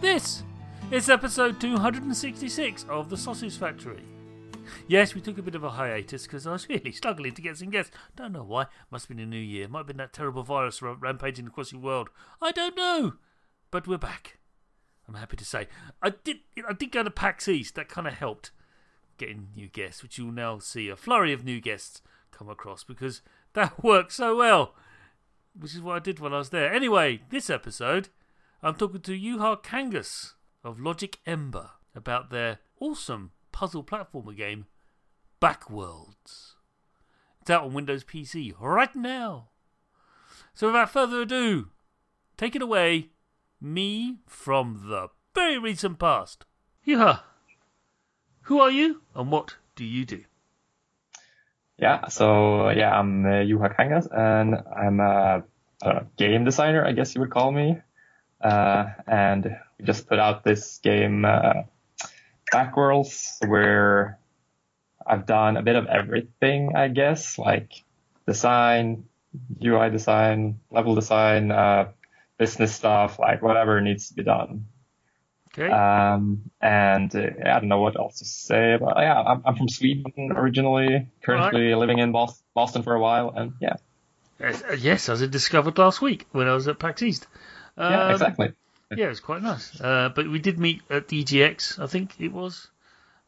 This is episode 266 of The Sausage Factory. Yes, we took a bit of a hiatus because I was really struggling to get some guests. Don't know why. Must have been a new year. Might have been that terrible virus ra- rampaging across the world. I don't know. But we're back. I'm happy to say. I did I did go to PAX East. That kind of helped getting new guests, which you'll now see a flurry of new guests come across because that worked so well. Which is what I did when I was there. Anyway, this episode, I'm talking to Juha Kangas of Logic Ember about their awesome puzzle platformer game, Backworlds. It's out on Windows PC right now. So without further ado, take it away, me from the very recent past. Yuha, who are you and what do you do? Yeah, so yeah, I'm uh, Juha Kangas and I'm a, a game designer, I guess you would call me. Uh, and we just put out this game, uh, Backworlds, where I've done a bit of everything, I guess, like design, UI design, level design, uh, business stuff, like whatever needs to be done. Okay. Um, and uh, I don't know what else to say, but yeah, I'm, I'm from Sweden originally, currently living in Bos- Boston for a while, and yeah, Yes, uh, yes, as I discovered last week when I was at PAX East. Um, yeah, exactly. Yeah, it was quite nice. Uh, but we did meet at EGX, I think it was.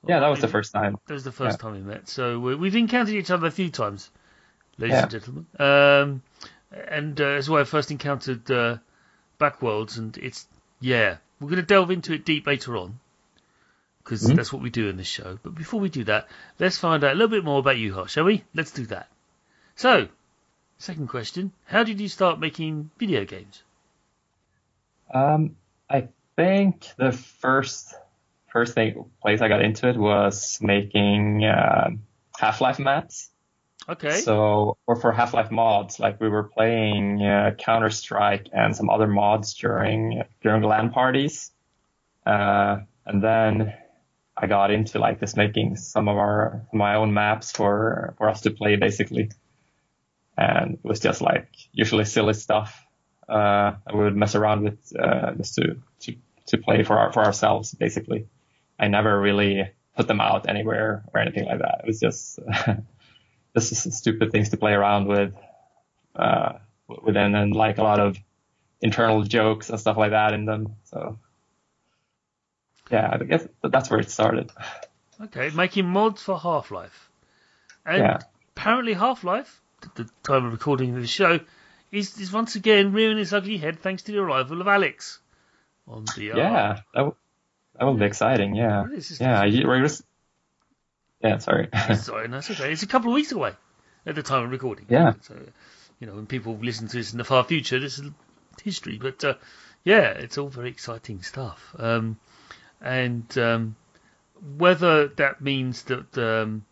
Yeah, that was the first time. That was the first time we met. So we, we've encountered each other a few times, ladies Yeah. and gentlemen. Um, and uh, as well, I first encountered uh, Backworlds, and it's yeah, we're going to delve into it deep later on because Mhm. that's what we do in this show. But before we do that, let's find out a little bit more about you, Hosh, shall we? Let's do that. So, second question: How did you start making video games? Um, I think the first first thing place I got into it was making uh, Half-Life maps. Okay. So, or for Half-Life mods, like we were playing uh, Counter Strike and some other mods during during LAN parties, uh, and then I got into like just making some of our my own maps for for us to play basically, and it was just like usually silly stuff. Uh, I would mess around with uh, just to to to play for our for ourselves basically. I never really put them out anywhere or anything like that. It was just is stupid things to play around with uh, within and like a lot of internal jokes and stuff like that in them. So yeah, I guess that's where it started. Okay, making mods for Half Life. And Yeah. apparently Half Life, at the time of recording of the show, is, is once again rearing its ugly head thanks to the arrival of Alyx on. Yeah, that, w- that would be exciting. Yeah, is, it's yeah. You, we're just, yeah, sorry. Sorry, no, that's okay. It's a couple of weeks away at the time of recording. Yeah. So, you know, when people listen to this in the far future, this is history. But uh, yeah, it's all very exciting stuff. Um, and um, whether that means that um,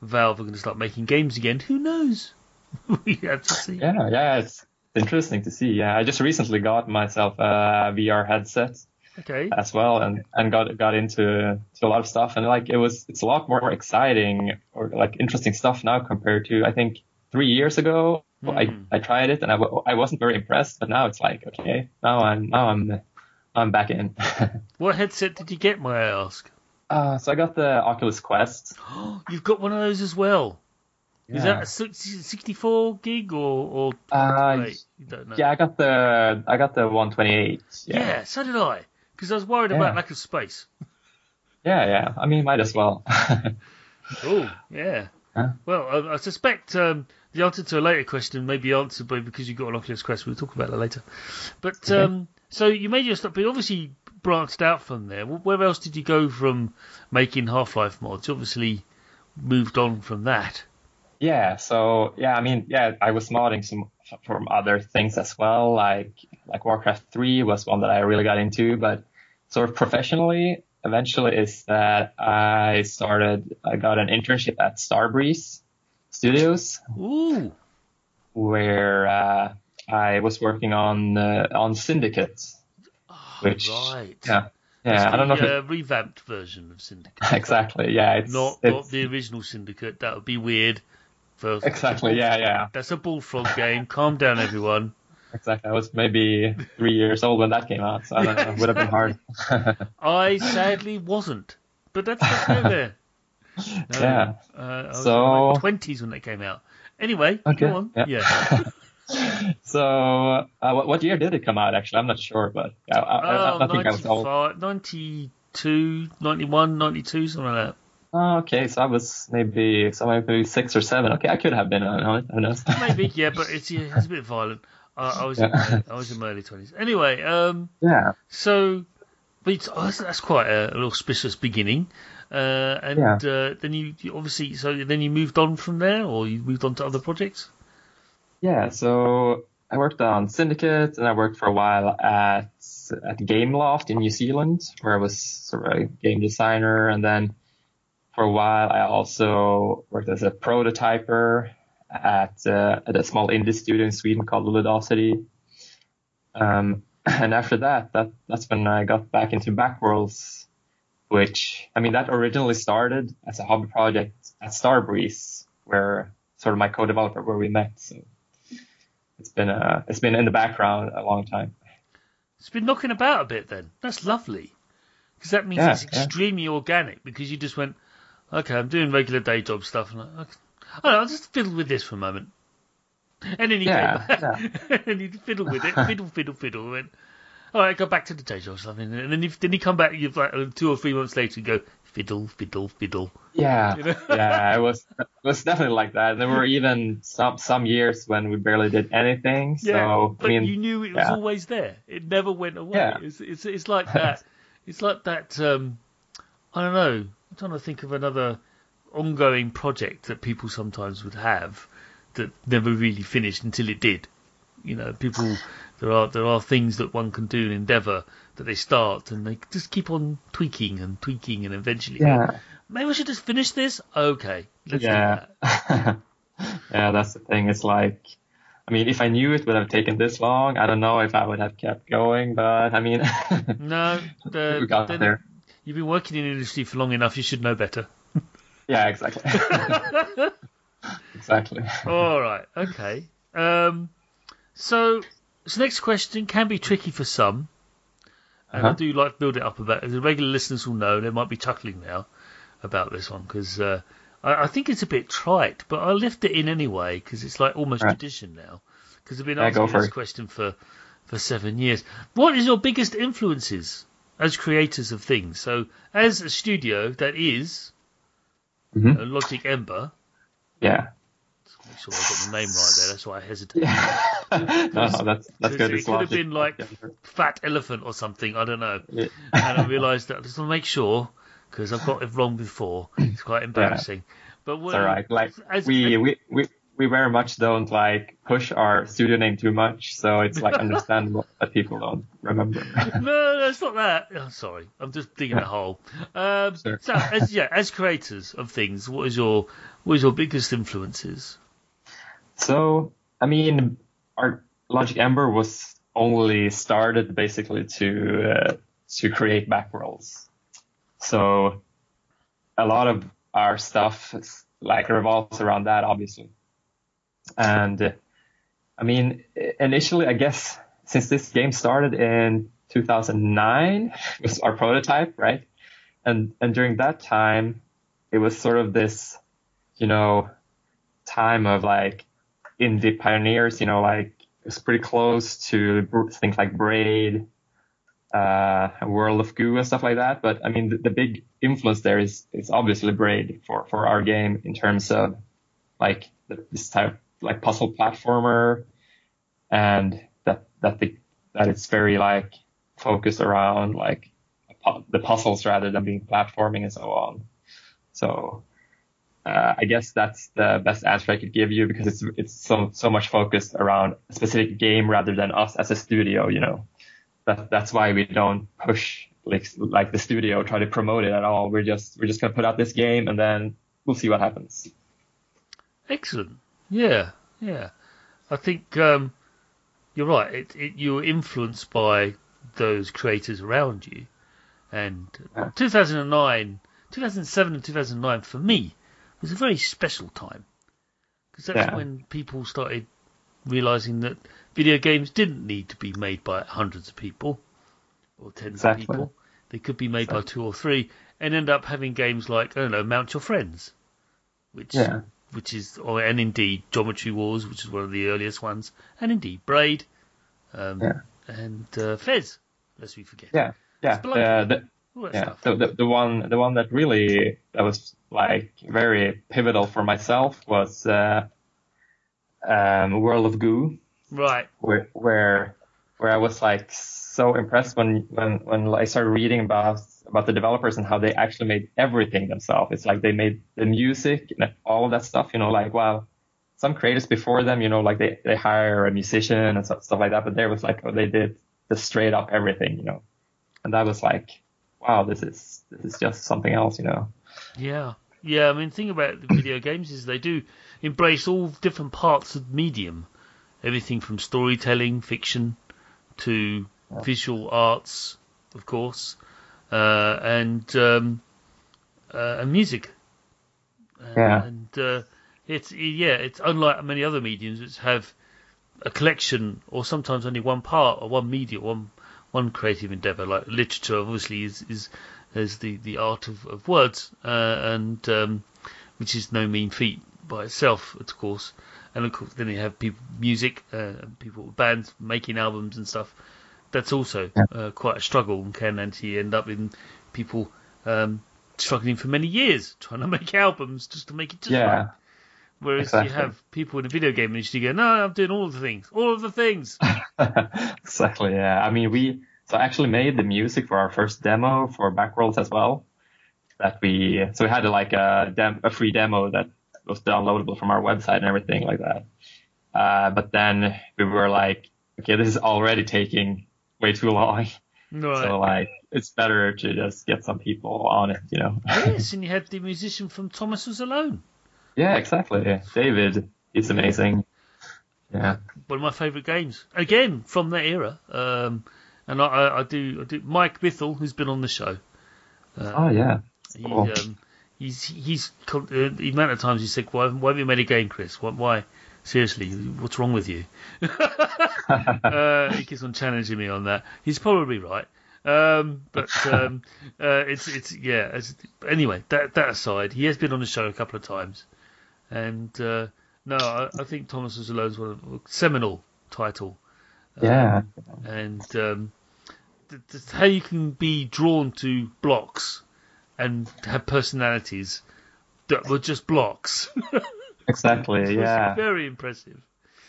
Valve are going to start making games again, who knows? we have to see. Yeah, yeah, it's interesting to see. Yeah, I just recently got myself a VR headset Okay. as well, and and got got into to a lot of stuff, and like it was it's a lot more exciting or like interesting stuff now compared to I think three years ago. I Hmm. I tried it and I, w- I wasn't very impressed, but now it's like okay, now I'm now I'm I'm back in. What headset did you get, may I ask? uh, so I got the Oculus Quest. You've got one of those as well. Is that a 64 gig or, or Uh, you don't know? Yeah, I got the I got the 128. Yeah, Yeah, so did I. Because I was worried Yeah. about lack of space. yeah, yeah. I mean, might as well. Oh, yeah. Huh? Well, I, I suspect um, the answer to a later question may be answered by because you got an Oculus Quest. We'll talk about that later. But Okay. um, so you made your stuff, but obviously branched out from there. Where else did you go from making Half Life mods? Obviously moved on from that. Yeah, so yeah, I mean, yeah, I was modding some from other things as well, like like Warcraft 3 was one that I really got into, but sort of professionally, eventually is that I started, I got an internship at Starbreeze Studios, Ooh, where uh, I was working on uh, on Syndicate, which right. yeah, yeah, I don't know the, it, uh, revamped version of Syndicate. exactly, yeah, it's Not, it's not the original Syndicate. That would be weird. For, exactly, yeah, yeah. That's a bullfrog game. Calm down, everyone. Exactly. I was maybe three years old when that came out, so I don't know. It would have been hard. I sadly wasn't, but that's no there. No, Yeah. Uh, I was So- in my twenties when that came out. Anyway, Okay, go on. yeah. Yeah. so, uh, what, what year did it come out? Actually, I'm not sure, but yeah, I, I, Oh, I think I was old. 95, 92, 91, 92, something like that. Oh, okay, so I was maybe so maybe six or seven. Okay, I could have been on it. Who knows? Maybe, yeah, but it's, it's a bit violent. Uh, I was in my, I was in my early twenties. Anyway, um, yeah. so but it's, oh, that's, that's quite a, an auspicious beginning. Uh, and Yeah. uh, then you, you obviously so then you moved on from there, or you moved on to other projects. Yeah, so I worked on Syndicate, and I worked for a while at at Gameloft in New Zealand, where I was sort of a game designer, and then for a while I also worked as a prototyper at uh, at a small indie studio in Sweden called Ludosity. Um, and after that, that that's when I got back into Backworlds, which I mean that originally started as a hobby project at Starbreeze, where sort of my co-developer where we met. So it's been uh, it's been in the background a long time. It's been knocking about a bit then. That's lovely. Because that means Yeah, it's yeah. extremely organic because you just went, okay, I'm doing regular day job stuff. And I, I don't know, I'll just fiddle with this for a moment. And then he Yeah, came back. and you fiddle with it, fiddle, fiddle, fiddle. And went, all right, go back to the day job stuff. And then, you, then he come back you've like uh, two or three months later and go, fiddle, fiddle, fiddle. Yeah, You know? yeah, it was it was definitely like that. There were even some some years when we barely did anything. So Yeah, but I mean, you knew it was yeah. always there. It never went away. Yeah. It's, it's it's like that. it's like that. Um, I don't know. I'm trying to think of another ongoing project that people sometimes would have that never really finished until it did. You know, people there are there are things that one can do in Endeavour that they start and they just keep on tweaking and tweaking and eventually go, yeah, maybe I should just finish this. Okay, let's do yeah, that. yeah. That's the thing. It's like, I mean, if I knew it would have taken this long, I don't know if I would have kept going. But I mean, No, the, we got there. You've been working in the industry for long enough. You should know better. Yeah, exactly. exactly. All right. Okay. Um, so, this next question can be tricky for some, and I Uh-huh. do like to build it up a bit. The regular listeners will know they might be chuckling now about this one because uh, I, I think it's a bit trite, but I'll lift it in anyway because it's like almost Right. tradition now. Because I've been asking this it. question for for seven years. What is your biggest influences as creators of things? So, as a studio that is Mhm. uh, Logic Ember. Yeah. Make sure I got the name right there. That's why I hesitate. no, that's that's good. it could have been like fat elephant or something. I don't know. Yeah. And I realised that I just want to make sure because I've got it wrong before. It's quite embarrassing. But what, It's all right. Like as- we we we we very much don't like push our studio name too much, so it's like understandable that people don't remember. no, no, it's not that. Oh, sorry, I'm just digging a hole. Um, Sure. So, as, yeah, as creators of things, what is your what is your biggest influences? So, I mean, our Logic Ember was only started basically to uh, to create backworlds. So, a lot of our stuff like revolves around that, obviously. And uh, I mean, initially, I guess since this game started in 2009 it was our prototype, right? And and during that time, it was sort of this, you know, time of like indie pioneers, you know, like it's pretty close to things like Braid, uh, World of Goo and stuff like that. But I mean, the, the big influence there is, is obviously Braid for, for our game in terms of like this type like puzzle platformer and that, that the, that it's very like focused around like the puzzles rather than being platforming and so on. So, uh, I guess that's the best answer I could give you because it's it's so so much focused around a specific game rather than us as a studio. You know, that that's why we don't push like like the studio try to promote it at all. We're just we're just gonna put out this game and then we'll see what happens. Excellent. Yeah, yeah. I think um, you're right. It, it, you're influenced by those creators around you. And 2009, 2007 and 2009 for me was a very special time. Because that's Yeah. when people started realizing that video games didn't need to be made by hundreds of people or tens Exactly. of people. They could be made by two or three and end up having games like, I don't know, Mount Your Friends, which Yeah, which is, or, and indeed Geometry Wars, which is one of the earliest ones, and indeed Braid, um, Yeah. and uh, Fez, lest we forget. yeah, yeah. Spelunky. The, the, All that yeah, the, the the one the one that really that was like very pivotal for myself was uh, um, World of Goo. Right. where where where I was like so impressed when when when I started reading about about the developers and how they actually made everything themselves. It's like they made the music and all of that stuff. You know, like wow, some creators before them, you know, like they they hire a musician and stuff, stuff like that, but there was like oh, they did the straight up everything, you know, and that was like wow, this is this is just something else, you know. Yeah. Yeah, I mean, the thing about the video games is they do embrace all different parts of medium. Everything from storytelling, fiction, to visual arts, of course, uh, and um, uh, and music. Uh, Yeah. And uh, it's yeah, it's unlike many other mediums which have a collection or sometimes only one part or one media, one one creative endeavor. Like literature, obviously, is is is the the art of, of words, uh, and um, which is no mean feat by itself, of course. And of course, then you have people music, uh, people bands making albums and stuff. That's also Yeah. uh, quite a struggle and can actually end up in people um, struggling for many years trying to make albums just to make it just right. Whereas exactly. you have people in the video game industry go, no, I'm doing all the things, all of the things. exactly. Yeah. I mean, we so I actually made the music for our first demo for Backworlds as well. That we so we had like a dem, a free demo that was downloadable from our website and everything like that. Uh, but then we were like, okay, this is already taking way too long. right. So like, it's better to just get some people on it, you know? yes, and you had the musician from Thomas Was Alone. yeah, exactly. David is amazing. Yeah. one of my favourite games. Again, from that era. Um, and I, I, do, I do. Mike Bithell, who's been on the show, Oh yeah. he, Cool. um, he's he's uh, the amount of times he said, "Why, why have you made a game, Chris? Why, why? Seriously, what's wrong with you?" uh, he keeps on challenging me on that. He's probably right. Um, but um, uh, it's it's yeah. It's, anyway, that that aside, he has been on the show a couple of times, and uh, no, I, I think Thomas was Alone's one of a seminal title. Yeah. and um, th- th- how you can be drawn to blocks and have personalities that were just blocks. Exactly. Yeah. very impressive.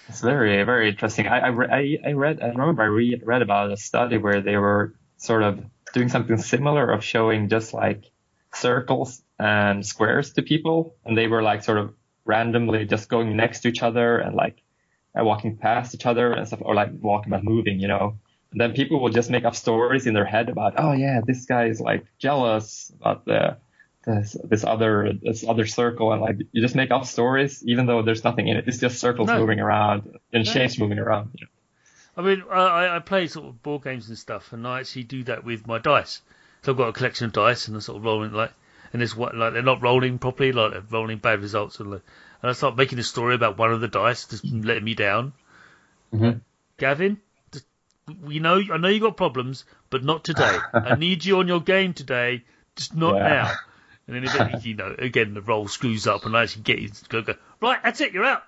It's very, very interesting. I, I, re- I, read, I remember I re- read about a study where they were sort of doing something similar of showing just like circles and squares to people. And they were like sort of randomly just going next to each other and like uh, walking past each other and stuff, or like walking but moving, you know. And then people will just make up stories in their head about, oh yeah, this guy is like jealous about the this, this other this other circle, and like you just make up stories even though there's nothing in it. It's just circles No. moving around and No. shapes moving around. You know? I mean, I, I- I play sort of board games and stuff, and I actually do that with my dice. So I've got a collection of dice, and I'm sort of rolling like, and it's what like they're not rolling properly, like they're rolling bad results, and, like, and I start making a story about one of the dice just letting me down. Mhm. Gavin, just, we know I know you got problems, but not today. I need you on your game today, just not Yeah. now. And then eventually, you know, again the roll screws up, and I actually get you to go, go right, that's it, you're out.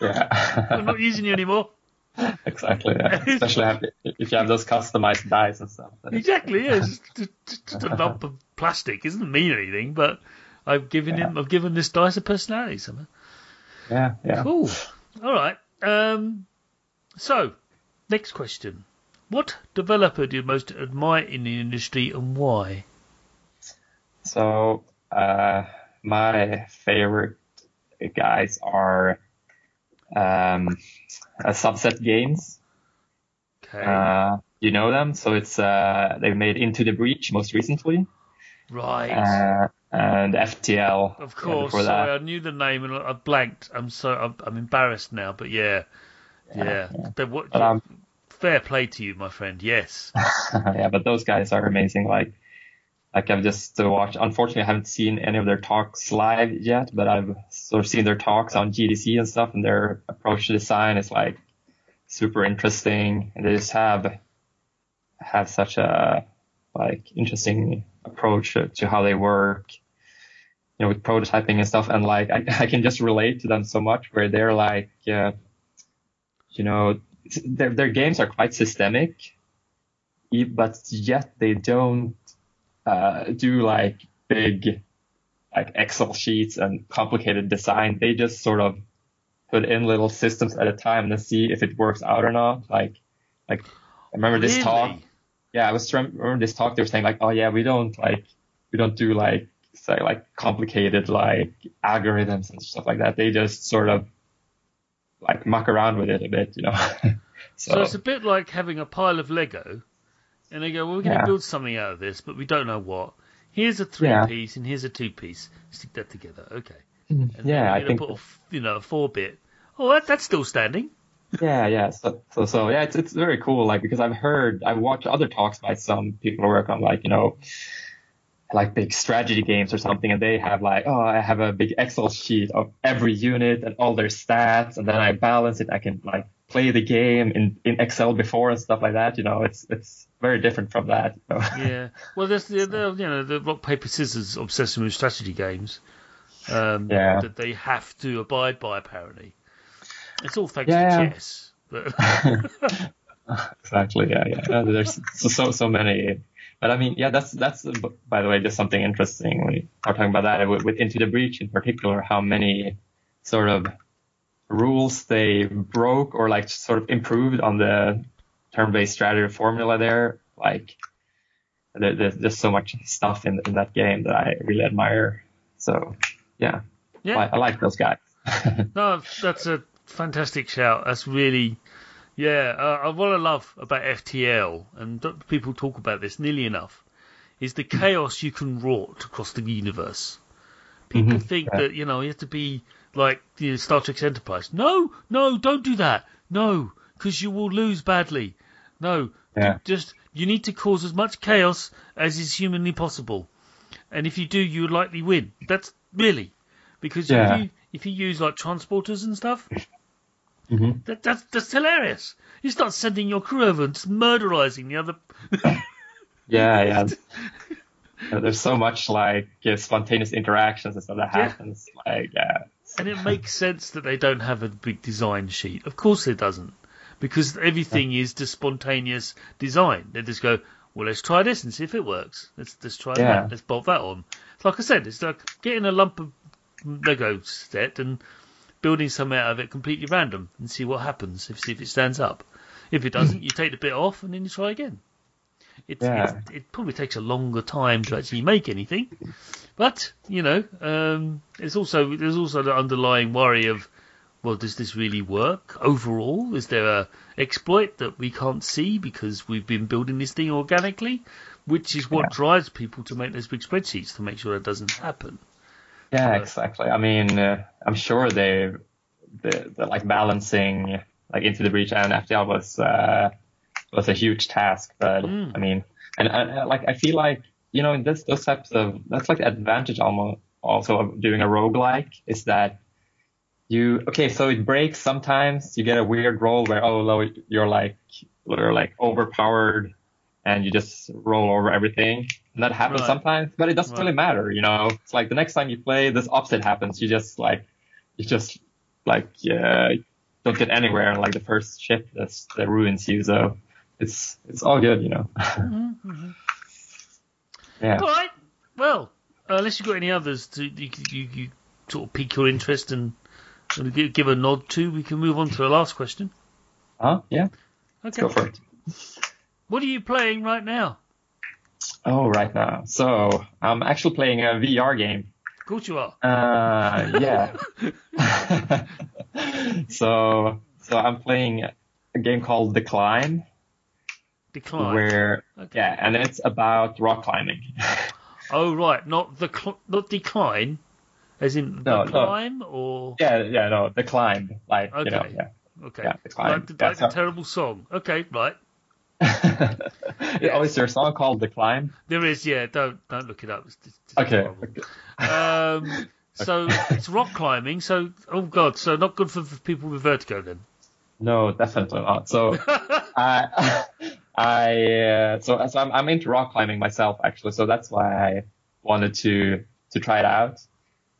Yeah. I'm not using you anymore. exactly. Yeah. Especially if you have those customized dice and stuff. Exactly, yeah. It's just, just, just a lump of plastic. It doesn't mean anything, but I've given him, I've given this dice a personality somehow. Yeah, yeah. Cool. All right. Um, so, next question: What developer do you most admire in the industry and why? So uh, my favorite guys are um, uh, Subset Games. Okay. Uh, you know them, so it's uh, they made Into the Breach most recently, right. uh, and FTL. of yeah, course. before that. I knew the name and I blanked. I'm so I'm, I'm embarrassed now, but yeah, yeah. They- what- But, um, fair play to you, my friend. Yes. yeah, but those guys are amazing. Like, like I've just watched. Unfortunately, I haven't seen any of their talks live yet, but I've sort of seen their talks on GDC and stuff, and their approach to design is like super interesting, and they just have have such a like interesting approach to, how they work. You know, with prototyping and stuff, and like I, I can just relate to them so much, where they're like, uh, you know, their their games are quite systemic, but yet they don't uh, do like big like Excel sheets and complicated design. They just sort of put in little systems at a time and then see if it works out or not. Like, like I remember this Really? talk. Yeah, I was remember this talk. They were saying like, oh yeah, we don't like we don't do like say like complicated like algorithms and stuff like that. They just sort of like muck around with it a bit, you know. So it's a bit like having a pile of Lego, and they go, "Well, we're going to Yeah. build something out of this, but we don't know what. Here's a three Yeah. piece and here's a two piece. Stick that together, okay? Mm-hmm. And yeah, I think put a, you know a four bit. Oh, that, that's still standing. Yeah, yeah. So, so, so yeah, it's, it's very cool. Like, because I've heard, I've watched other talks by some people who work on like, you know, like big strategy games or something. And they have like, oh, I have a big Excel sheet of every unit and all their stats. And then I balance it. I can like play the game in, in Excel before and stuff like that. You know, it's, it's very different from that. you know. Yeah. Well, there's the, the you know the rock paper scissors obsession with strategy games. Um, Yeah. That they have to abide by apparently. It's all thanks Yeah. to chess. But exactly. Yeah, yeah. Uh, There's so, so so many. But I mean, yeah, that's that's by the way just something interesting when you are talking about that with, with Into the Breach in particular. How many sort of rules they broke or like sort of improved on the turn-based strategy formula there. Like there, there's just so much stuff in in that game that I really admire. So yeah, yeah. I, I like those guys. No, that's a fantastic shout. That's really, yeah. Uh, what I love about FTL, and don't people talk about this nearly enough, is the chaos you can wrought across the universe. People Mhm, think yeah. that you know you have to be like you know, Star Trek's Enterprise. No, no, don't do that. No, because you will lose badly. No, Yeah. just you need to cause as much chaos as is humanly possible, and if you do, you would likely win. That's really because Yeah. if you if you use like transporters and stuff, Mhm. that, that's that's hilarious. You start sending your crew over and murderizing the other. Yeah, yeah. There's so much like uh, spontaneous interactions and stuff that Yeah. happens. Like, yeah, And it makes sense that they don't have a big design sheet. Of course it doesn't. Because everything is just spontaneous design. They just go, well, let's try this and see if it works. Let's let's try Yeah. that. Let's bolt that on. It's like I said, it's like getting a lump of Lego set and building something out of it completely random and see what happens. If see if it stands up. If it doesn't, you take the bit off and then you try again. It's, Yeah. it's, it probably takes a longer time to actually make anything, but you know, um, it's also there's also the underlying worry of, well, does this really work overall? Is there a exploit that we can't see because we've been building this thing organically, which is what Yeah. drives people to make those big spreadsheets to make sure that doesn't happen. Yeah, Uh, exactly. I mean, uh, I'm sure they, the, the like balancing like into the breach and FTL was uh, was a huge task. But Mm. I mean, and uh, like I feel like you know in this those types of that's like the advantage almost also of doing a roguelike is that you okay so it breaks sometimes you get a weird roll where oh no, you're like you're like overpowered and you just roll over everything. And that happens Right. sometimes but it doesn't Right. really matter you know? It's like the next time you play this opposite happens. You just like you just like yeah don't get anywhere and like the first ship that's that ruins you. So it's it's all good you know mm-hmm, mm-hmm. Yeah All right. Well, uh, unless you've got any others to you, you, you sort of pique your interest and, and give, give a nod to, we can move on to the last question. huh yeah Okay. go for it What are you playing right now? oh right now so i'm actually playing a vr game Of course you are. Uh, yeah. so, so I'm playing a game called The Climb, Decline. where Okay. yeah, and it's about rock climbing. Oh right, not the cl- not decline, as in the No, no. climb or yeah, yeah, no, The Climb, like you know, Okay. yeah. okay, Yeah, Decline. like, the, Yeah, like the so- terrible song. Okay, right. Oh, is there a song called The Climb? There is, yeah. Don't don't look it up. It's, it's, it's Okay. horrible. Um, so it's rock climbing. So oh god, so not good for, for people with vertigo then. No, definitely not. So, I, I, uh, so, so I'm, I'm into rock climbing myself actually. So that's why I wanted to, to try it out.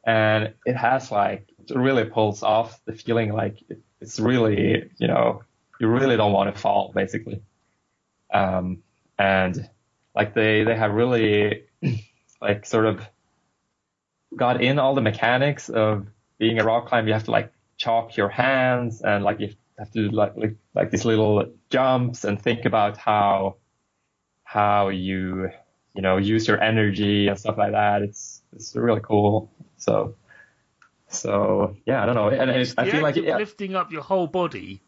And it has like, it really pulls off the feeling like it, it's really, you know, you really don't want to fall basically. Um, and like they, they have really like sort of got in all the mechanics of being a rock climber. You have to like chalk your hands and like you have to do like, like, like these little jumps and think about how, how you, you know, use your energy and stuff like that. It's, it's really cool. So, so yeah, I don't know. And it, I feel like, yeah, lifting up your whole body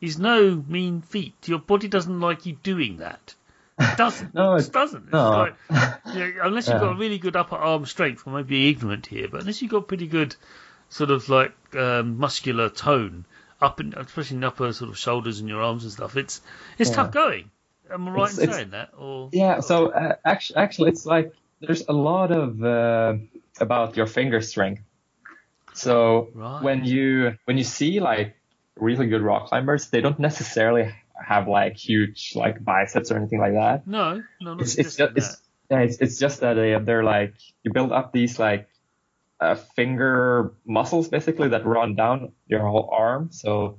is no mean feat. Your body doesn't like you doing that. It doesn't. No, it doesn't. It's no. like, you know, unless you've Yeah. got a really good upper arm strength, I might be ignorant here, but unless you've got pretty good sort of like um, muscular tone up in the upper sort of shoulders and your arms and stuff, it's it's Yeah. tough going. Am I right It's- in saying that? Or Yeah, so uh, actually, actually, it's like there's a lot of uh, about your finger strength. So Right. when you when you see like really good rock climbers, they don't necessarily have like huge like biceps or anything like that. no, no, not It's it's just it's, yeah, it's it's just that they they're like you build up these like uh, finger muscles basically that run down your whole arm. So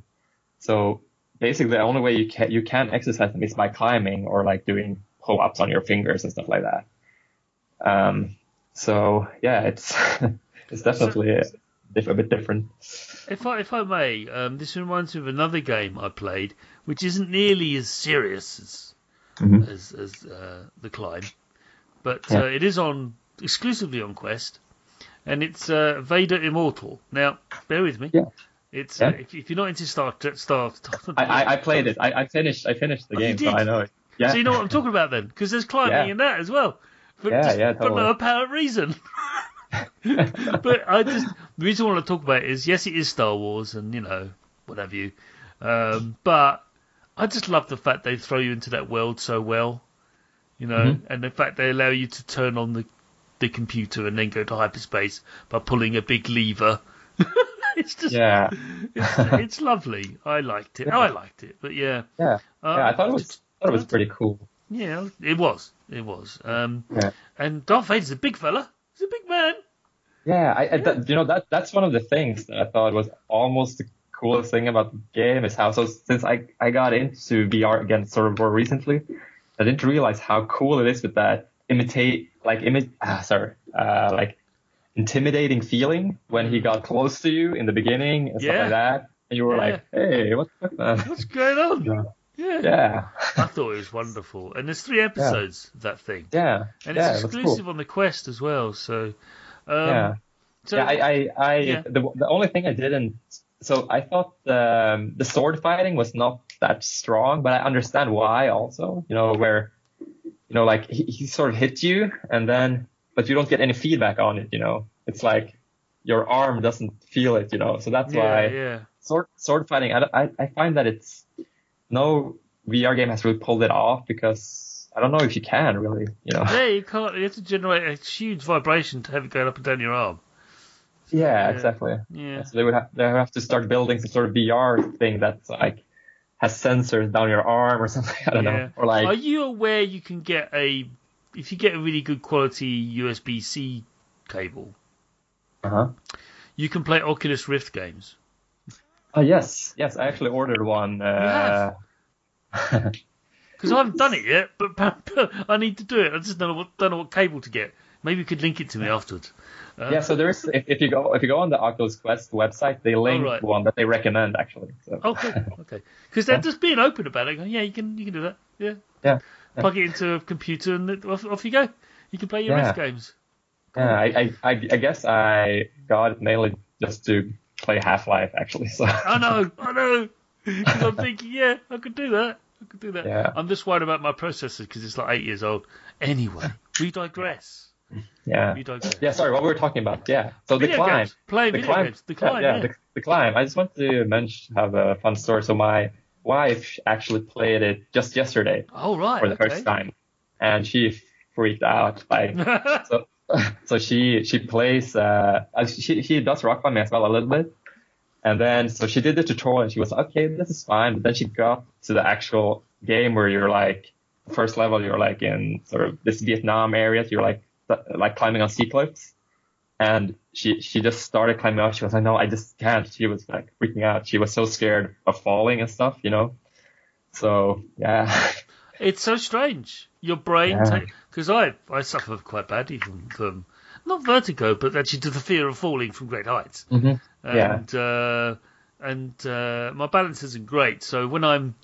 so basically the only way you can you can exercise them is by climbing or like doing pull ups on your fingers and stuff like that. Um, so yeah, it's it's definitely a, a bit different. If I if I may, um, this reminds me of another game I played, which isn't nearly as serious as Mhm. as, as uh, the climb, but Yeah. uh, it is on exclusively on Quest, and it's uh, Vader Immortal. Now, bear with me. Yeah. It's uh, if, if you're not into Star Star, I, I, I played it. I, I finished I finished the Oh, you game, so did? I know it. Yeah. So you know what I'm talking about then, because there's climbing Yeah. in that as well. For, Yeah, just, yeah, for no apparent reason. but I just the reason I want to talk about it is yes, it is Star Wars, and you know what have you. Um, but I just love the fact they throw you into that world so well, you know, Mm-hmm. and the fact they allow you to turn on the the computer and then go to hyperspace by pulling a big lever. it's just yeah. it's, it's lovely. I liked it. Yeah. I liked it, but yeah, Yeah. uh, Yeah. I thought it was thought it was pretty cool. yeah, it was. It was. Um, Yeah. and Darth Vader's a big fella. He's a big man. Yeah, I, I you know that that's one of the things that I thought was almost the coolest thing about the game is how so since I I got into VR again sort of more recently, I didn't realize how cool it is with that imitate like imi- ah sorry uh like intimidating feeling when he got close to you in the beginning and stuff like that, and you were Yeah. like, hey, what the fuck. What's going on? Yeah. Yeah. Yeah. I thought it was wonderful. And there's three episodes of that thing. Yeah. And it's it was cool. exclusive on the Quest as well. So, um, yeah. so yeah, I, I, I Yeah. the, the only thing I didn't, so I thought um, the sword fighting was not that strong, but I understand why also, you know, where, you know, like he, he sort of hit you and then, but you don't get any feedback on it, you know, it's like your arm doesn't feel it, you know, so that's yeah, why yeah. sword, sword fighting, I, I, I find that it's, no VR game has really pulled it off because I don't know if you can really, you know. Yeah, you can't. You have to generate a huge vibration to have it going up and down your arm. Yeah, exactly. Yeah. So they would have they have to start building some sort of VR thing that's like has sensors down your arm or something. I don't Yeah. know. Or like Are you aware you can get a if you get a really good quality USB C cable, uh-huh. you can play Oculus Rift games. Oh yes, yes. I actually ordered one. Uh, Because I haven't done it yet, but I need to do it. I just don't know what don't know what cable to get. Maybe you could link it to me afterwards. Uh, yeah. So there's if, if you go if you go on the Oculus Quest website, they link right. one that they recommend actually. So. Oh, cool. Okay. Because they're just being open about it. Going, yeah, you can you can do that. Yeah. Yeah. Plug it into a computer and off, off you go. You can play your Yeah. Rift games. Yeah. I, I I I guess I got it mainly just to play Half Life actually. So. I know, I know. Because I'm thinking, yeah, I could do that. I could do that. Yeah. I'm just worried about my processor because it's like eight years old. Anyway, we digress. Yeah. Digress. Yeah, sorry, what we were talking about. Yeah. So the climb. games. Playing the video climb. games. The climb, yeah, yeah. The, the climb. I just want to mention have a fun story. So my wife actually played it just yesterday Oh, right. for the okay. first time, and she freaked out. Like so, so she she plays. Uh, uh, she she does rock climbing as well a little bit, and then so she did the tutorial and she was okay, this is fine. But then she got to the actual game where you're like first level, you're like in sort of this Vietnam area. So you're like like climbing on sea cliffs, and she she just started climbing up. She was like, no, I just can't. She was like freaking out. She was so scared of falling and stuff, you know. So yeah, It's so strange. Your brain, Yeah. because I I suffer quite badly from, from not vertigo, but actually to the fear of falling from great heights. hmm Yeah. And uh, and uh, my balance isn't great. So when I'm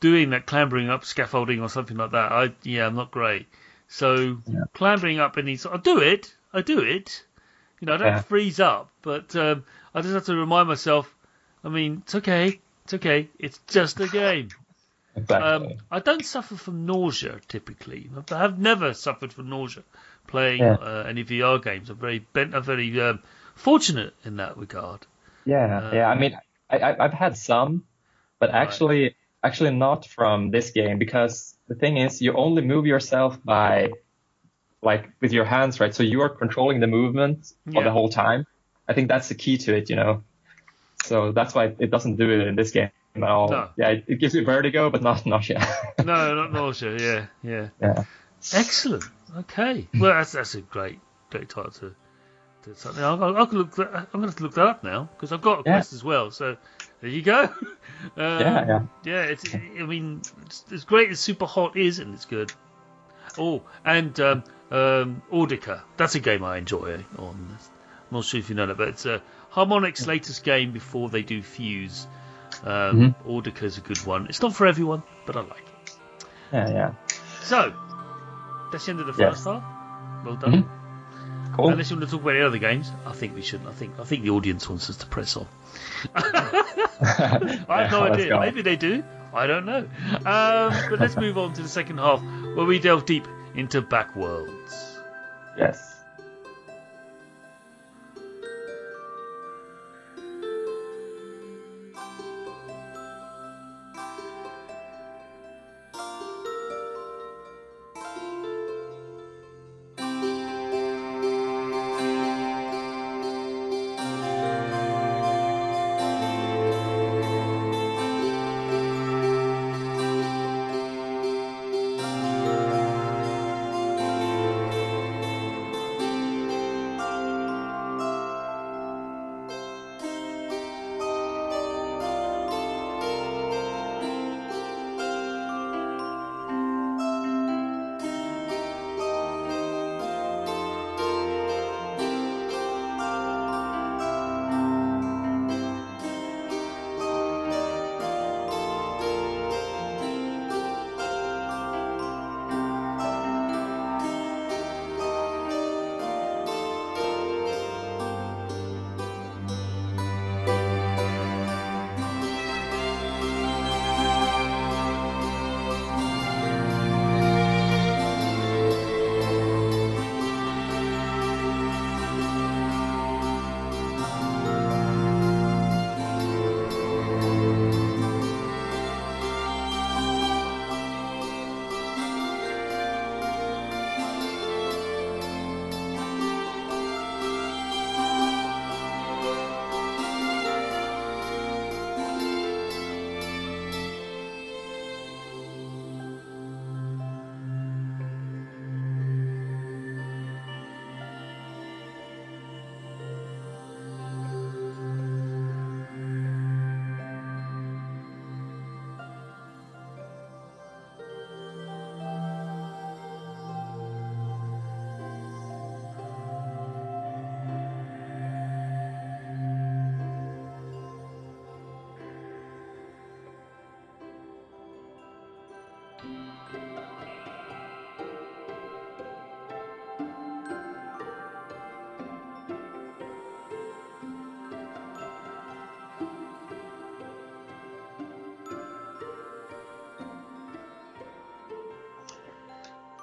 doing that clambering up scaffolding or something like that, I yeah, I'm not great. So Yeah. clambering up any, I do it, I do it. You know, I don't Yeah. freeze up, but um, I just have to remind myself. I mean, it's okay, it's okay, it's just a game. exactly. Um, I don't suffer from nausea typically. I have never suffered from nausea playing Yeah. uh, any VR games. I'm very bent, I'm very um, fortunate in that regard. Yeah, Uh, yeah. I mean, I, I, I've had some, but actually, actually not from this game because the thing is, you only move yourself by, like, with your hands, right? So you are controlling the movement for Yeah. the whole time. I think that's the key to it, you know. So that's why it doesn't do it in this game at all. No. Yeah, it, it gives you vertigo, but not nausea. No, not nausea. Yeah, yeah. yeah. Excellent. Okay. Well, that's that's a great great title to. to something. I'll, I'll, look. That, I'm going to look that up now because I've got a Yeah. quest as well. So there you go. Um, Yeah, yeah. Yeah, it's. I mean, it's, as great as Superhot is, and it's good. Oh, and um, um, Audica. That's a game I enjoy. On. I'm not sure if you know that, but it's uh, Harmonix's latest game before they do Fuser. Um, Audica's a good one. It's not for everyone, but I like it. Yeah, yeah. So, that's the end of the Yes. first half. Well done. Cool. Unless you want to talk about any other games, I think we should. I think I think the audience wants us to press on. I have no idea. Maybe they do. I don't know. Um, but let's move on to the second half, where we delve deep into Backworlds. Yes.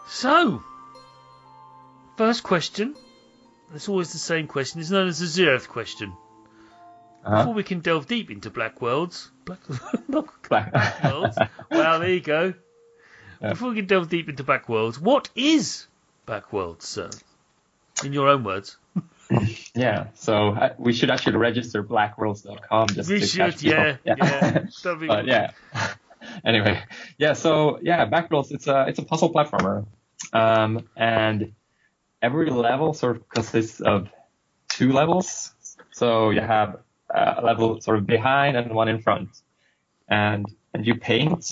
So, first question. It's always the same question. It's known as the zeroth question. Uh-huh. Before we can delve deep into Black Worlds, Black, Black- Worlds. wow, there you go. Yeah. Before we can delve deep into Backworlds, what is Backworlds, sir? In your own words. yeah, so uh, we should actually register blackworlds.com just We to should, catch people. yeah, yeah. Be but yeah. anyway, yeah. So yeah, Backworlds. It's a it's a puzzle platformer, um, and every level sort of consists of two levels. So you have a level sort of behind and one in front, and and you paint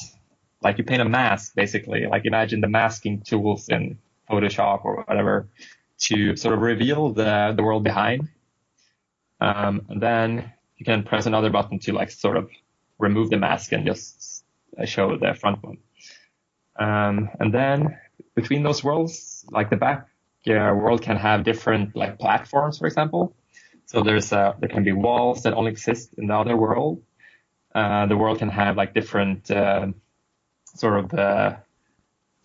like you paint a mask basically. Like imagine the masking tools in Photoshop or whatever to sort of reveal the the world behind. Um, and then you can press another button to like sort of remove the mask and just show the front one. Um, and then between those worlds, like the back uh, world can have different like platforms, for example. So there's uh, there can be walls that only exist in the other world. Uh, the world can have like different uh, sort of uh,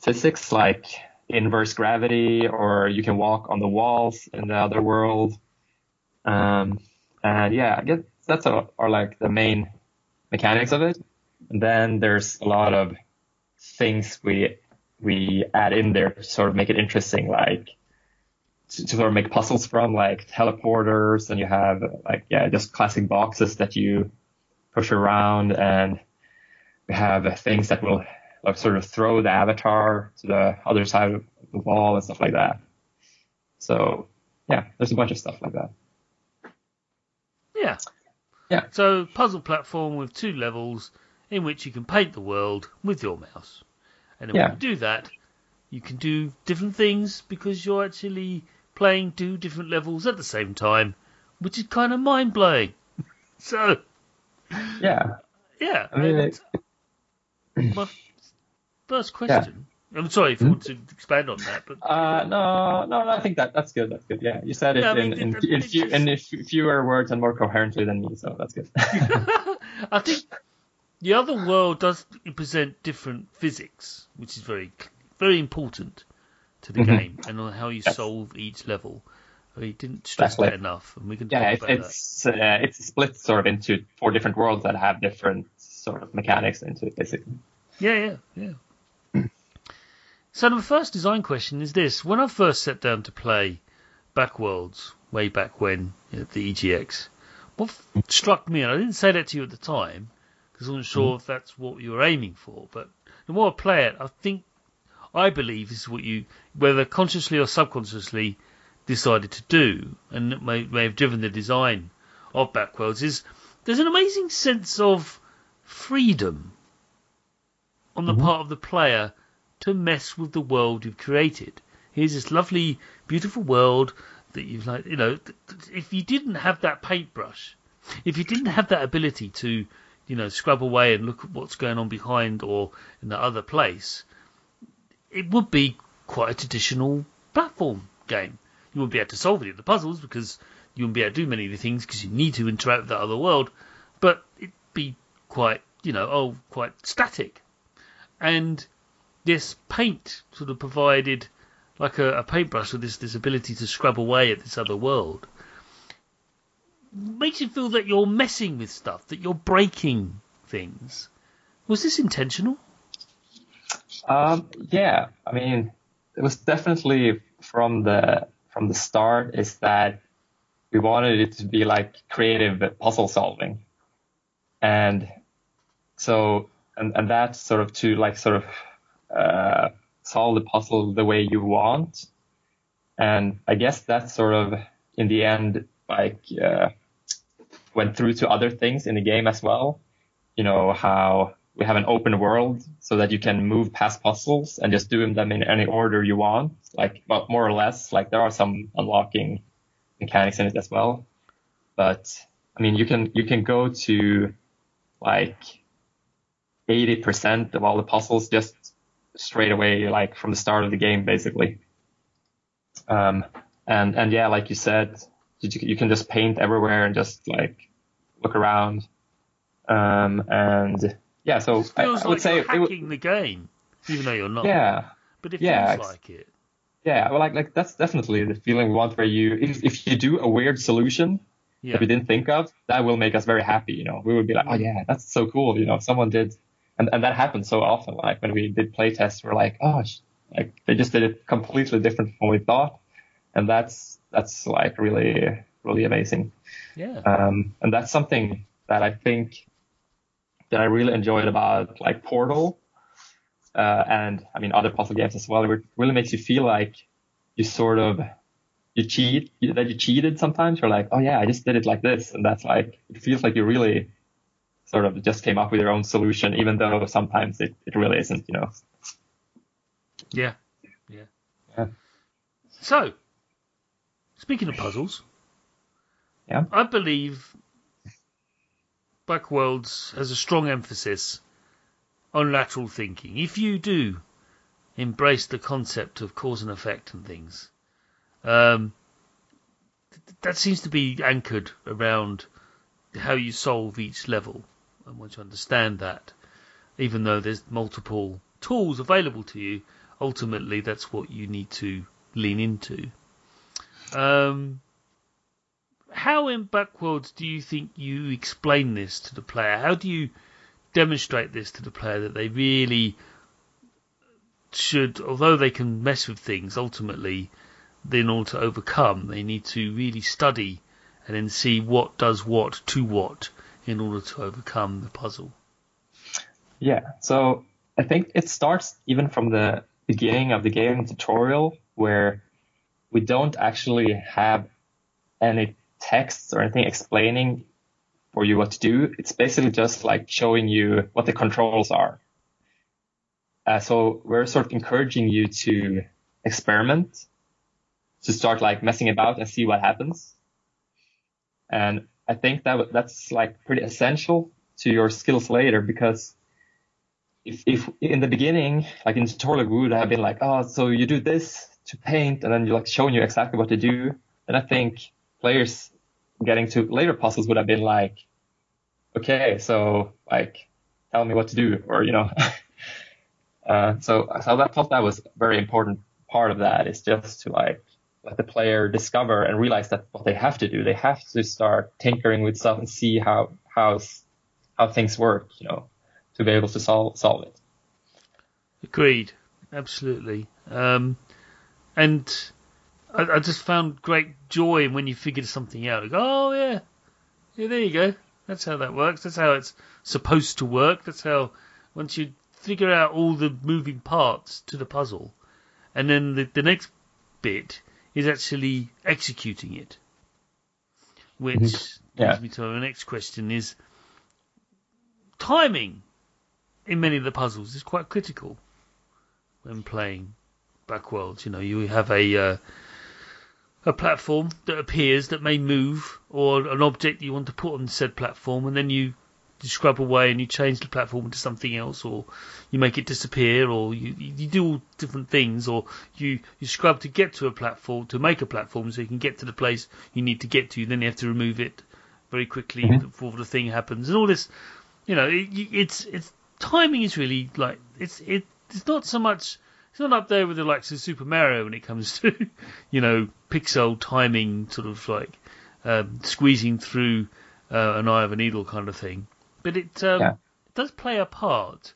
physics, like inverse gravity, or you can walk on the walls in the other world. Um, and yeah, I guess that's a, are like the main mechanics of it. And then there's a lot of things we we add in there to sort of make it interesting, like to, to sort of make puzzles from, like teleporters, and you have like yeah, just classic boxes that you push around, and have things that will like sort of throw the avatar to the other side of the wall and stuff like that. So yeah, there's a bunch of stuff like that. Yeah. Yeah. So, puzzle platform with two levels in which you can paint the world with your mouse. And Yeah. when you do that, you can do different things because you're actually playing two different levels at the same time, which is kind of mind blowing. so, Yeah, yeah. I mean, and my first question. I'm sorry if you Hmm? want to expand on that, but Uh, no, no, I think that that's good. That's good. Yeah, you said it Yeah, I in mean, in, in, it few, just- in f- fewer words and more coherently than me, so that's good. I think the other world does present different physics, which is very, very important to the Mhm. game and on how you Yes. solve each level. We didn't stress Exactly. that enough, and we can yeah, talk it's about it's uh, it's split sort of into four different worlds that have different sort of mechanics into it, basically. Yeah, yeah, yeah. so the first design question is this: When I first sat down to play Backworlds way back when at the EGX, what f- struck me, and I didn't say that to you at the time because I wasn't sure mm-hmm. if that's what you were aiming for, but the more I play it, I think I believe this is what you, whether consciously or subconsciously, decided to do, and may, may have driven the design of Backworlds, is there's an amazing sense of freedom on the mm-hmm. part of the player to mess with the world you've created. Here's this lovely, beautiful world that you've like, you know, if you didn't have that paintbrush, if you didn't have that ability to, you know, scrub away and look at what's going on behind or in the other place, it would be quite a traditional platform game. You wouldn't be able to solve any of the puzzles because you wouldn't be able to do many of the things because you need to interact with that other world, but it'd be quite, you know, oh, quite static. And this paint sort of provided like a, a paintbrush with this, this ability to scrub away at this other world. Makes you feel that you're messing with stuff, that you're breaking things. Was this intentional? Um, yeah, I mean, it was definitely from the from the start is that we wanted it to be like creative puzzle solving, and so and and that's sort of to like sort of uh, solve the puzzle the way you want, and I guess that's sort of in the end like uh, went through to other things in the game as well. You know how we have an open world so that you can move past puzzles and just do them in any order you want. Like, well, more or less, like there are some unlocking mechanics in it as well. But I mean, you can, you can go to like 80% of all the puzzles just straight away, like from the start of the game, basically. Um, and and yeah, like you said, you, you can just paint everywhere and just like look around. Um, and yeah, so It I, I would like say you're it would- hacking the game, even though you're not. yeah, But it Yeah, feels like it. yeah. Well, like like that's definitely the feeling we want, where you if if you do a weird solution Yeah. that we didn't think of, that will make us very happy. You know, we would be like, oh yeah, that's so cool. You know, someone did, and and that happens so often. Like when we did play tests, we're like, oh, sh- like they just did it completely different from what we thought, and that's that's like really really amazing. Yeah. Um, and that's something that I think that I really enjoyed about like Portal, uh, and I mean other puzzle games as well. It really makes you feel like you sort of you cheat that you cheated sometimes. You're like, oh yeah, I just did it like this, and that's like it feels like you really sort of just came up with your own solution, even though sometimes it, it really isn't. You know. Yeah. Yeah. Yeah. So, speaking of puzzles, Yeah. I believe Backworlds has a strong emphasis on lateral thinking. If you do embrace the concept of cause and effect and things, um, th- that seems to be anchored around how you solve each level. And once you understand that, even though there's multiple tools available to you, ultimately that's what you need to lean into. Um, how in Backworlds do you think you explain this to the player? How do you demonstrate this to the player that they really should, although they can mess with things, ultimately, in order to overcome, they need to really study and then see what does what to what in order to overcome the puzzle. Yeah, so I think it starts even from the beginning of the game tutorial where we don't actually have any texts or anything explaining for you what to do. It's basically just like showing you what the controls are. Uh, so we're sort of encouraging you to experiment, to start like messing about and see what happens. And I think that that's like pretty essential to your skills later because if, if in the beginning, like in tutorial, would have been like, oh, so you do this to paint and then you're like showing you exactly what to do. And I think players getting to later puzzles would have been like, okay, so like, tell me what to do or, you know, uh, so, so I thought that was a very important part of that is just to like let the player discover and realize that what they have to do, they have to start tinkering with stuff and see how, how, how things work, you know, to be able to solve, solve it. Agreed, absolutely. Um, and I, I just found great joy when you figured something out. Like, oh yeah, yeah, there you go. That's how that works. That's how it's supposed to work. That's how once you figure out all the moving parts to the puzzle, and then the, the next bit is actually executing it. Which Mhm. Yeah. leads me to my next question: is timing in many of the puzzles is quite critical when playing Backworlds. You know, you have a uh, a platform that appears that may move, or an object you want to put on said platform, and then you, you scrub away and you change the platform into something else, or you make it disappear, or you you do all different things, or you you scrub to get to a platform to make a platform so you can get to the place you need to get to. Then you have to remove it very quickly Mhm. before the thing happens, and all this. You know, it, it's it's timing is really like it's it it's not so much it's not up there with the likes of Super Mario when it comes to you know pixel timing sort of like um, squeezing through uh, an eye of a needle kind of thing, but it um, Yeah. it does play a part.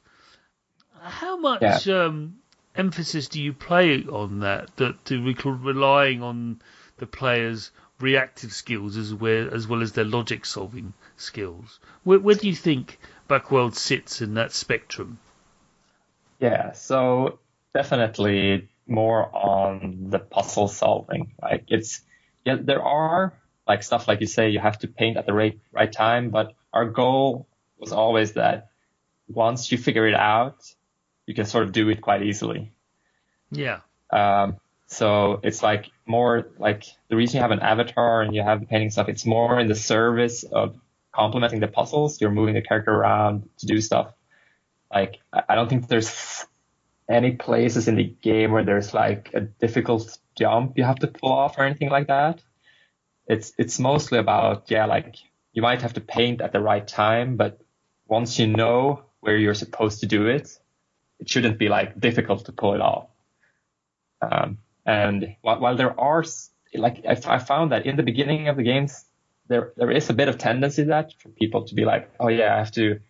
How much um, emphasis do you play on that? That to relying on the player's reactive skills as well as well as their logic solving skills. Where, where do you think Backworld sits in that spectrum? Yeah, so definitely more on the puzzle solving. Like it's, yeah, there are like stuff like you say, you have to paint at the right, right time, but our goal was always that once you figure it out, you can sort of do it quite easily. Yeah, Um, so it's like more like the reason you have an avatar and you have the painting stuff, it's more in the service of complementing the puzzles. You're moving the character around to do stuff. Like, I I don't think there's any places in the game where there's like a difficult jump you have to pull off or anything like that. It's it's mostly about yeah, like you might have to paint at the right time, but once you know where you're supposed to do it, it shouldn't be like difficult to pull it off. Um, and while, while there are like I, I found that in the beginning of the games, there there is a bit of tendency that for people to be like, oh yeah, I have to,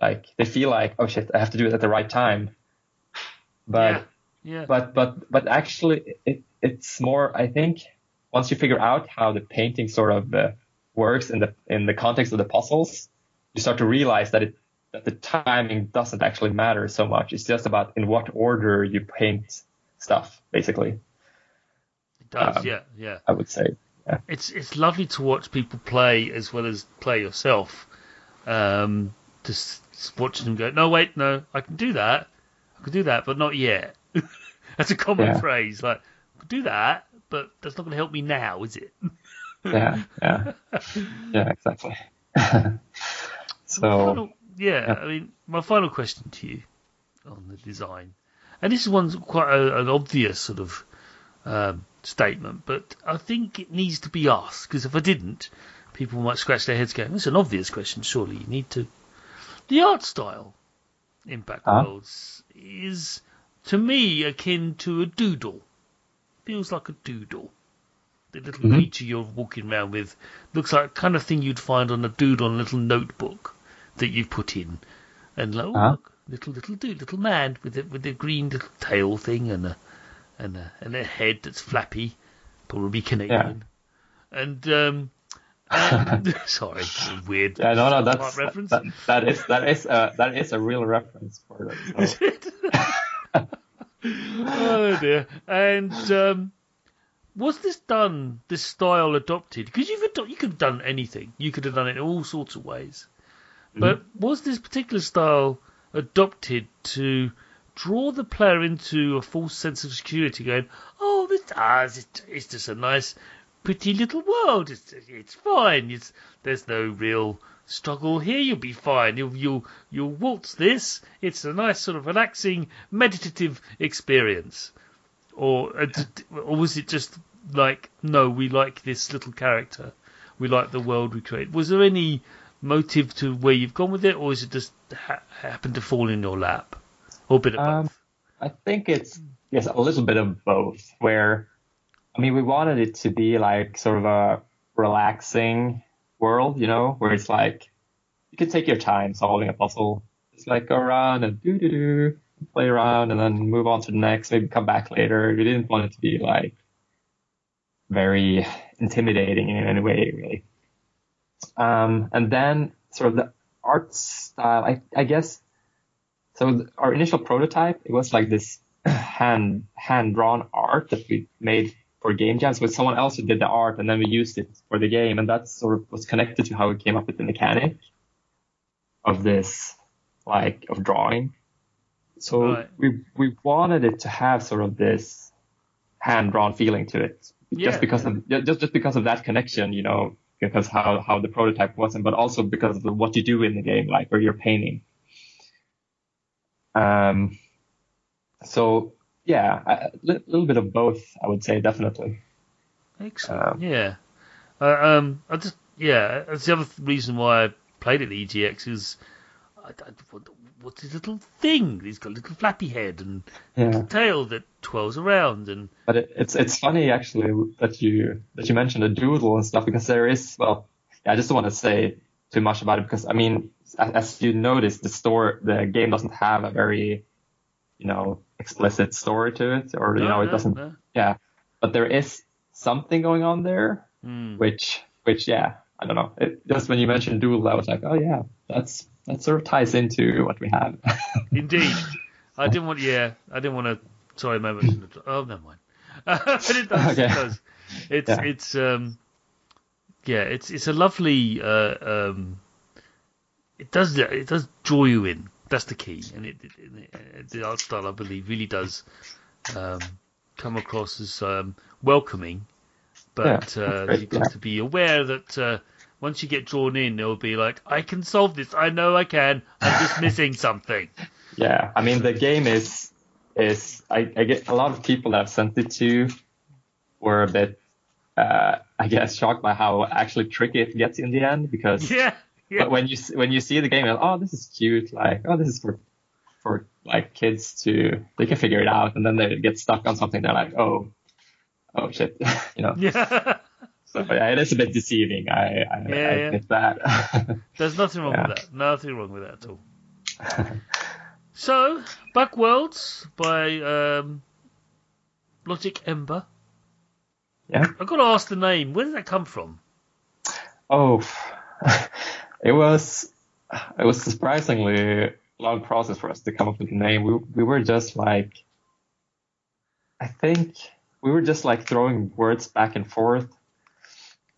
like they feel like, oh shit, I have to do it at the right time. But Yeah. but but but actually, it it's more. I think once you figure out how the painting sort of uh, works in the in the context of the puzzles, you start to realize that it that the timing doesn't actually matter so much. It's just about in what order you paint stuff, basically. It does. um, yeah. Yeah. I would say. Yeah. it's it's lovely to watch people play as well as play yourself. Um, just watching them go, no, wait, no, I can do that, I can do that, but not yet. that's a common Yeah. phrase. Like, I can do that, but that's not going to help me now, is it? Yeah. Yeah. yeah. Exactly. so Final- yeah, I mean, my final question to you on the design, and this is one's quite a, an obvious sort of um, statement, but I think it needs to be asked because if I didn't, people might scratch their heads going, "It's an obvious question. Surely you need to." The art style in Backworlds Huh? Is, to me, akin to a doodle. Feels like a doodle. The little Mhm. creature you're walking around with looks like the kind of thing you'd find on a doodle on a little notebook that you've put in. And like, oh, Uh-huh. look, little little dude, little man with the with the green little tail thing and a and a and a head that's flappy, probably Canadian. And um, and sorry, weird. yeah, no, no, that's reference. that, that is that is uh, that is a real reference for that. So. oh dear. And um, was this done? This style adopted? Because you've ado- you could have done anything. You could have done it in all sorts of ways. But was this particular style adopted to draw the player into a false sense of security, going, "Oh, this ah, it's, it's just a nice, pretty little world. It's it's fine. It's there's no real." Struggle here, you'll be fine. You'll you'll you'll waltz this. It's a nice sort of relaxing, meditative experience, or uh, or was it just like no, we like this little character, we like the world we create. Was there any motive to where you've gone with it, or is it just ha- happened to fall in your lap, or a bit of Um, both? I think it's yes, a little bit of both. Where I mean, we wanted it to be like sort of a relaxing world, you know, where it's like you can take your time solving a puzzle. Just like go around and do do do, play around, and then move on to the next. Maybe come back later. We didn't want it to be like very intimidating in any way, really. Um, and then sort of the art style, I, I guess. So th- our initial prototype, it was like this hand hand drawn art that we made for game jams with someone else who did the art, and then we used it for the game, and that sort of was connected to how we came up with the mechanic of this, like of drawing. So Right. we we wanted it to have sort of this hand drawn feeling to it, Yeah. just because of just just because of that connection, you know, because how how the prototype wasn't, but also because of what you do in the game, like where you're painting. Um, so yeah, a li- little bit of both, I would say, definitely. Excellent. um, yeah. Uh, um, I just yeah. That's the other th- reason why I played at the EGX is I, I, what, what's his little thing? He's got a little flappy head and Yeah, tail that twirls around and but it, it's it's funny actually that you that you mentioned a doodle and stuff because there is well, yeah, I just don't want to say too much about it because I mean, as, as you notice, the store the game doesn't have a very you know explicit story to it, or you No, know, it no, doesn't. no. Yeah, but there is something going on there Hmm. which which yeah I don't know it, just when you mentioned doodle I was like oh yeah that's that sort of ties into what we have Indeed. I didn't want, yeah, I didn't want to. Sorry, shouldn't. Oh, never mind. but it does. Okay. It does. It's Yeah. it's um, yeah, it's it's a lovely uh, um, it does it does draw you in. That's the key, and it, it, the art style I believe really does um, come across as um, welcoming, but Yeah, uh, you've got yeah. to be aware that. Uh, once you get drawn in, it'll be like, I can solve this. I know I can. I'm just missing something. yeah I mean the game is is I, I get a lot of people that I've sent it to were a bit, uh, I guess, shocked by how actually tricky it gets in the end because Yeah. Yeah. but when you when you see the game, you're like, oh, this is cute. Like, oh, this is for for like kids to they can figure it out, and then they get stuck on something. They're like, oh, oh shit, you know. yeah. So yeah, it is a bit deceiving. I I, Yeah, I yeah. admit that. There's nothing wrong Yeah. with that. Nothing wrong with that at all. so, Backworlds by um, Logic Ember. yeah. I've got to ask the name. Where did that come from? Oh, it was it was surprisingly long process for us to come up with a name. We we were just like, I think we were just like throwing words back and forth,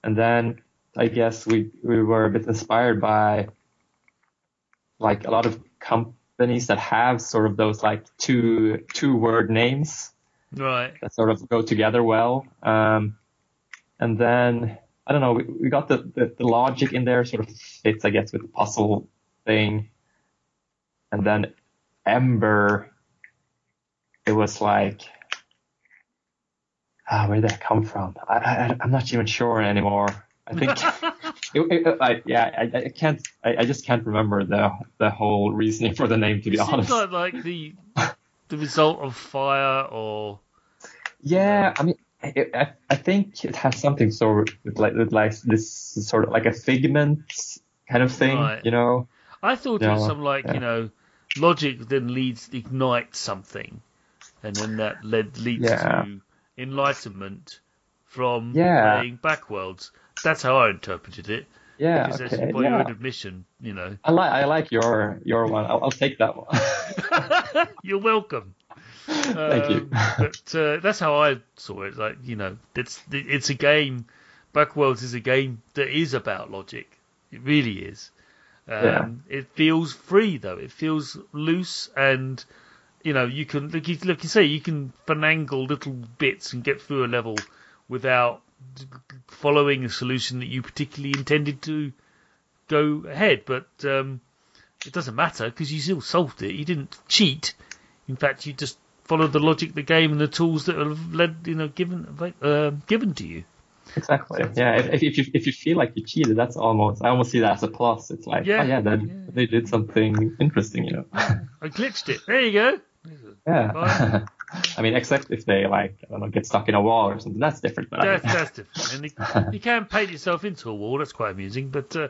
and then I guess we we were a bit inspired by like a lot of companies that have sort of those like two two word names Right. that sort of go together well. Um, and then I don't know, we, we got the, the, the logic in there sort of fits, I guess, with the puzzle thing. And then Ember, it was like, ah, where did that come from? I, I, I'm not even sure anymore. I think, it, it, I, yeah, I, I can't, I, I just can't remember the the whole reasoning for the name, to be honest. like, like the the result of fire or Yeah, I mean, it, I, I think it has something sort of like, like this sort of like a figment kind of thing, Right. you know? I thought it was some like yeah. you know, logic then leads ignites something, and then that led leads Yeah. to enlightenment from Yeah. playing Backworlds. That's how I interpreted it. Yeah, Because okay, by your own admission, you know, I like I like your your one. I'll, I'll take that one. you're welcome. Thank you. Um, but uh, that's how I saw it. Like you know, it's it's a game. Backworlds is a game that is about logic. It really is. Um, Yeah. It feels free though. It feels loose, and you know you can look. You, look, you say you can finagle little bits and get through a level without following a solution that you particularly intended to go ahead. But um, it doesn't matter because you still solved it. You didn't cheat. In fact, you just followed the logic of the game and the tools that are led, you know, given uh, given to you. exactly. Yeah. If, if you if you feel like you cheated, that's almost I almost see that as a plus. It's like, Yeah, oh yeah, then yeah. they did something interesting, you know? I glitched it. There you go. Yeah. I mean, except if they like I don't know get stuck in a wall or something, that's different. But I That's, mean, that's different. And you, you can paint yourself into a wall. That's quite amusing. But uh,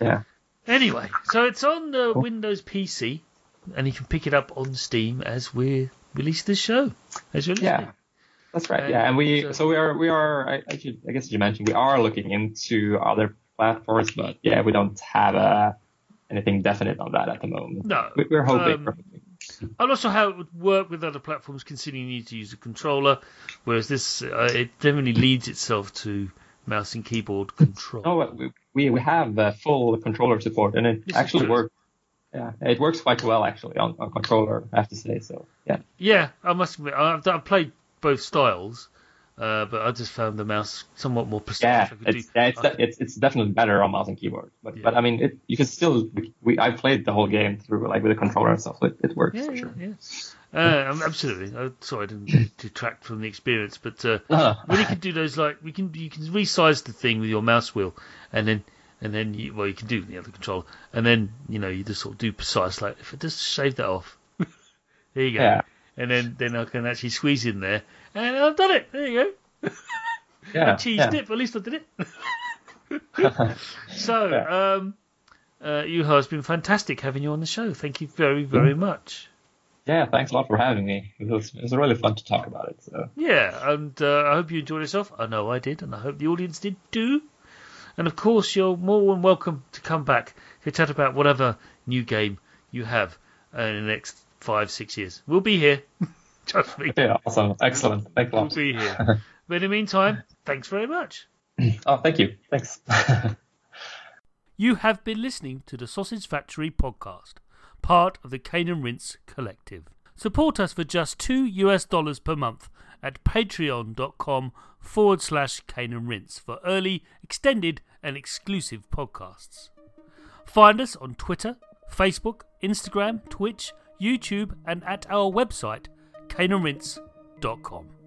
yeah. anyway, so it's on the Windows PC, and you can pick it up on Steam as we release this show. As you're listening. Yeah, that's right. And, yeah, and we uh, so we are we are I, I, should, I guess you mentioned we are looking into other platforms, but yeah, we don't have uh, anything definite on that at the moment. No. we, we're hoping. Um, not sure how it would work with other platforms, considering you need to use a controller, whereas this uh, it definitely leads itself to mouse and keyboard control. No, we we, we have uh, full controller support, and it This actually works. Yeah, it works quite well actually on, on controller. I have to say. So yeah, Yeah, I must admit, I've, I've played both styles, uh, but I just found the mouse somewhat more precise. yeah, it's yeah, it's, de- it's it's definitely better on mouse and keyboard. But Yeah. but I mean, it, you can still we I played the whole game through like with a controller and stuff. It, it works yeah, for sure. yeah. Uh, absolutely. Uh, sorry, I didn't detract from the experience, but uh, Uh, when you can do those, like we can, you can resize the thing with your mouse wheel, and then, and then, you, well, you can do it with the other controller, and then, you know, you just sort of do precise, like if I just shave that off, there you go, Yeah. and then, then I can actually squeeze in there, and I've done it. There you go. yeah, I cheesed yeah. it, but at least I did it. so, Yeah. um, uh, Juha, it's been fantastic having you on the show. Thank you very, very much. Yeah, thanks a lot for having me. It was, it was really fun to talk about it. So Yeah, and uh, I hope you enjoyed yourself. I know I did, and I hope the audience did too. And of course, you're more than welcome to come back to chat about whatever new game you have in the next five, six years. We'll be here. Trust me, yeah, awesome, excellent. Thanks a we'll lot. be here. But in the meantime, thanks very much. Oh, thank you. Thanks. You have been listening to the Sausage Factory podcast, part of the Cane and Rinse Collective. Support us for just two US dollars per month at patreon.com forward slash Cane and Rinse for early, extended, and exclusive podcasts. Find us on Twitter, Facebook, Instagram, Twitch, YouTube, and at our website, caneandrinse.com.